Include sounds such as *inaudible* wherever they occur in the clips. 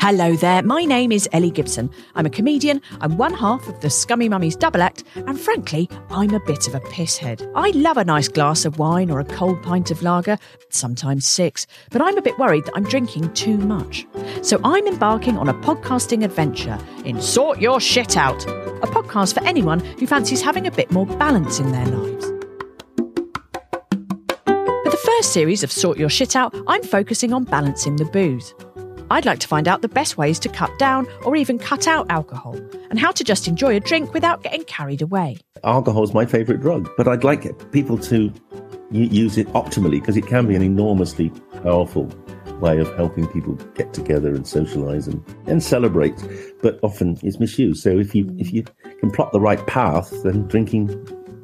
Hello there, my name is Ellie Gibson. I'm a comedian, I'm one half of the Scummy Mummies double act, and frankly, I'm a bit of a pisshead. I love a nice glass of wine or a cold pint of lager, sometimes six, but I'm a bit worried that I'm drinking too much. So I'm embarking on a podcasting adventure in Sort Your Shit Out, a podcast for anyone who fancies having a bit more balance in their lives. For the first series of Sort Your Shit Out, I'm focusing on balancing the booze. I'd like to find out the best ways to cut down or even cut out alcohol and how to just enjoy a drink without getting carried away. Alcohol is my favourite drug, but I'd like people to use it optimally because it can be an enormously powerful way of helping people get together and socialize and, and celebrate, but often it's misused. So if you if you can plot the right path, then drinking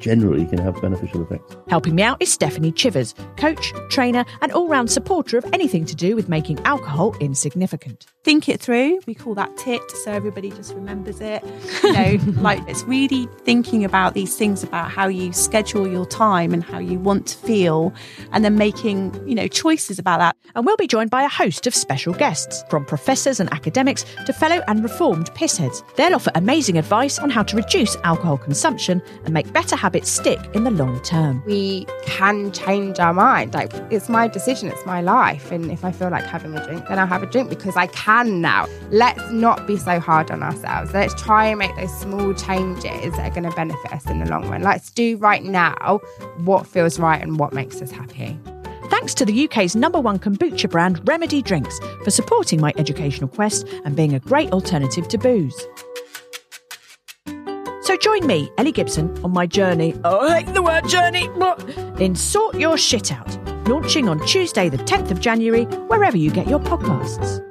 generally can have beneficial effects. Helping me out is Stephanie Chivers, coach, trainer, and all round supporter of anything to do with making alcohol insignificant. Think it through. We call that TIT, so everybody just remembers it. You know, *laughs* like it's really thinking about these things about how you schedule your time and how you want to feel, and then making, you know, choices about that. And we'll be joined by a host of special guests, from professors and academics to fellow and reformed pissheads. They'll offer amazing advice on how to reduce alcohol consumption and make better habits habits stick in the long term. We can change our mind. Like, it's my decision, it's my life. And if I feel like having a drink, then I'll have a drink because I can now. Let's not be so hard on ourselves. Let's try and make those small changes that are going to benefit us in the long run. Let's do right now what feels right and what makes us happy. Thanks to the UK's number one kombucha brand, Remedy Drinks, for supporting my educational quest and being a great alternative to booze. So join me, Ellie Gibson, on my journey. Oh, I hate the word journey. In Sort Your Shit Out, launching on Tuesday, the 10th of January, wherever you get your podcasts.